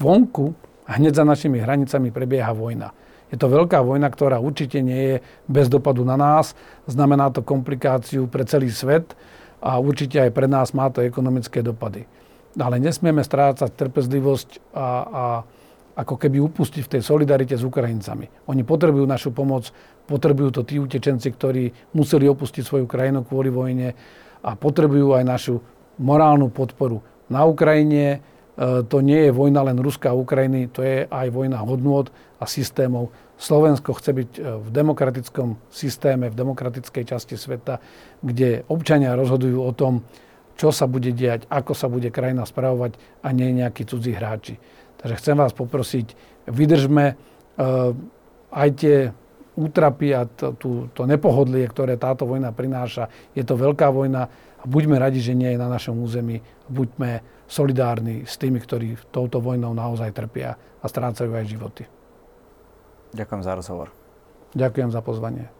Vonku hneď za našimi hranicami prebieha vojna. Je to veľká vojna, ktorá určite nie je bez dopadu na nás. Znamená to komplikáciu pre celý svet a určite aj pre nás má to ekonomické dopady. Ale nesmieme strácať trpezlivosť a, a ako keby upustiť v tej solidarite s Ukrajincami. Oni potrebujú našu pomoc, potrebujú to tí utečenci, ktorí museli opustiť svoju krajinu kvôli vojne a potrebujú aj našu morálnu podporu. Na Ukrajine to nie je vojna len Ruska a Ukrajiny, to je aj vojna hodnôt a systémov. Slovensko chce byť e, v demokratickom systéme, v demokratickej časti sveta, kde občania rozhodujú o tom, čo sa bude diať, ako sa bude krajina spravovať a nie nejakí cudzí hráči. Takže chcem vás poprosiť, vydržme e, aj tie útrapy a to, to, to nepohodlie, ktoré táto vojna prináša. Je to veľká vojna a buďme radi, že nie je na našom území. Buďme solidárni s tými, ktorí touto vojnou naozaj trpia a strácajú aj životy. Ďakujem za rozhovor. Ďakujem za pozvanie.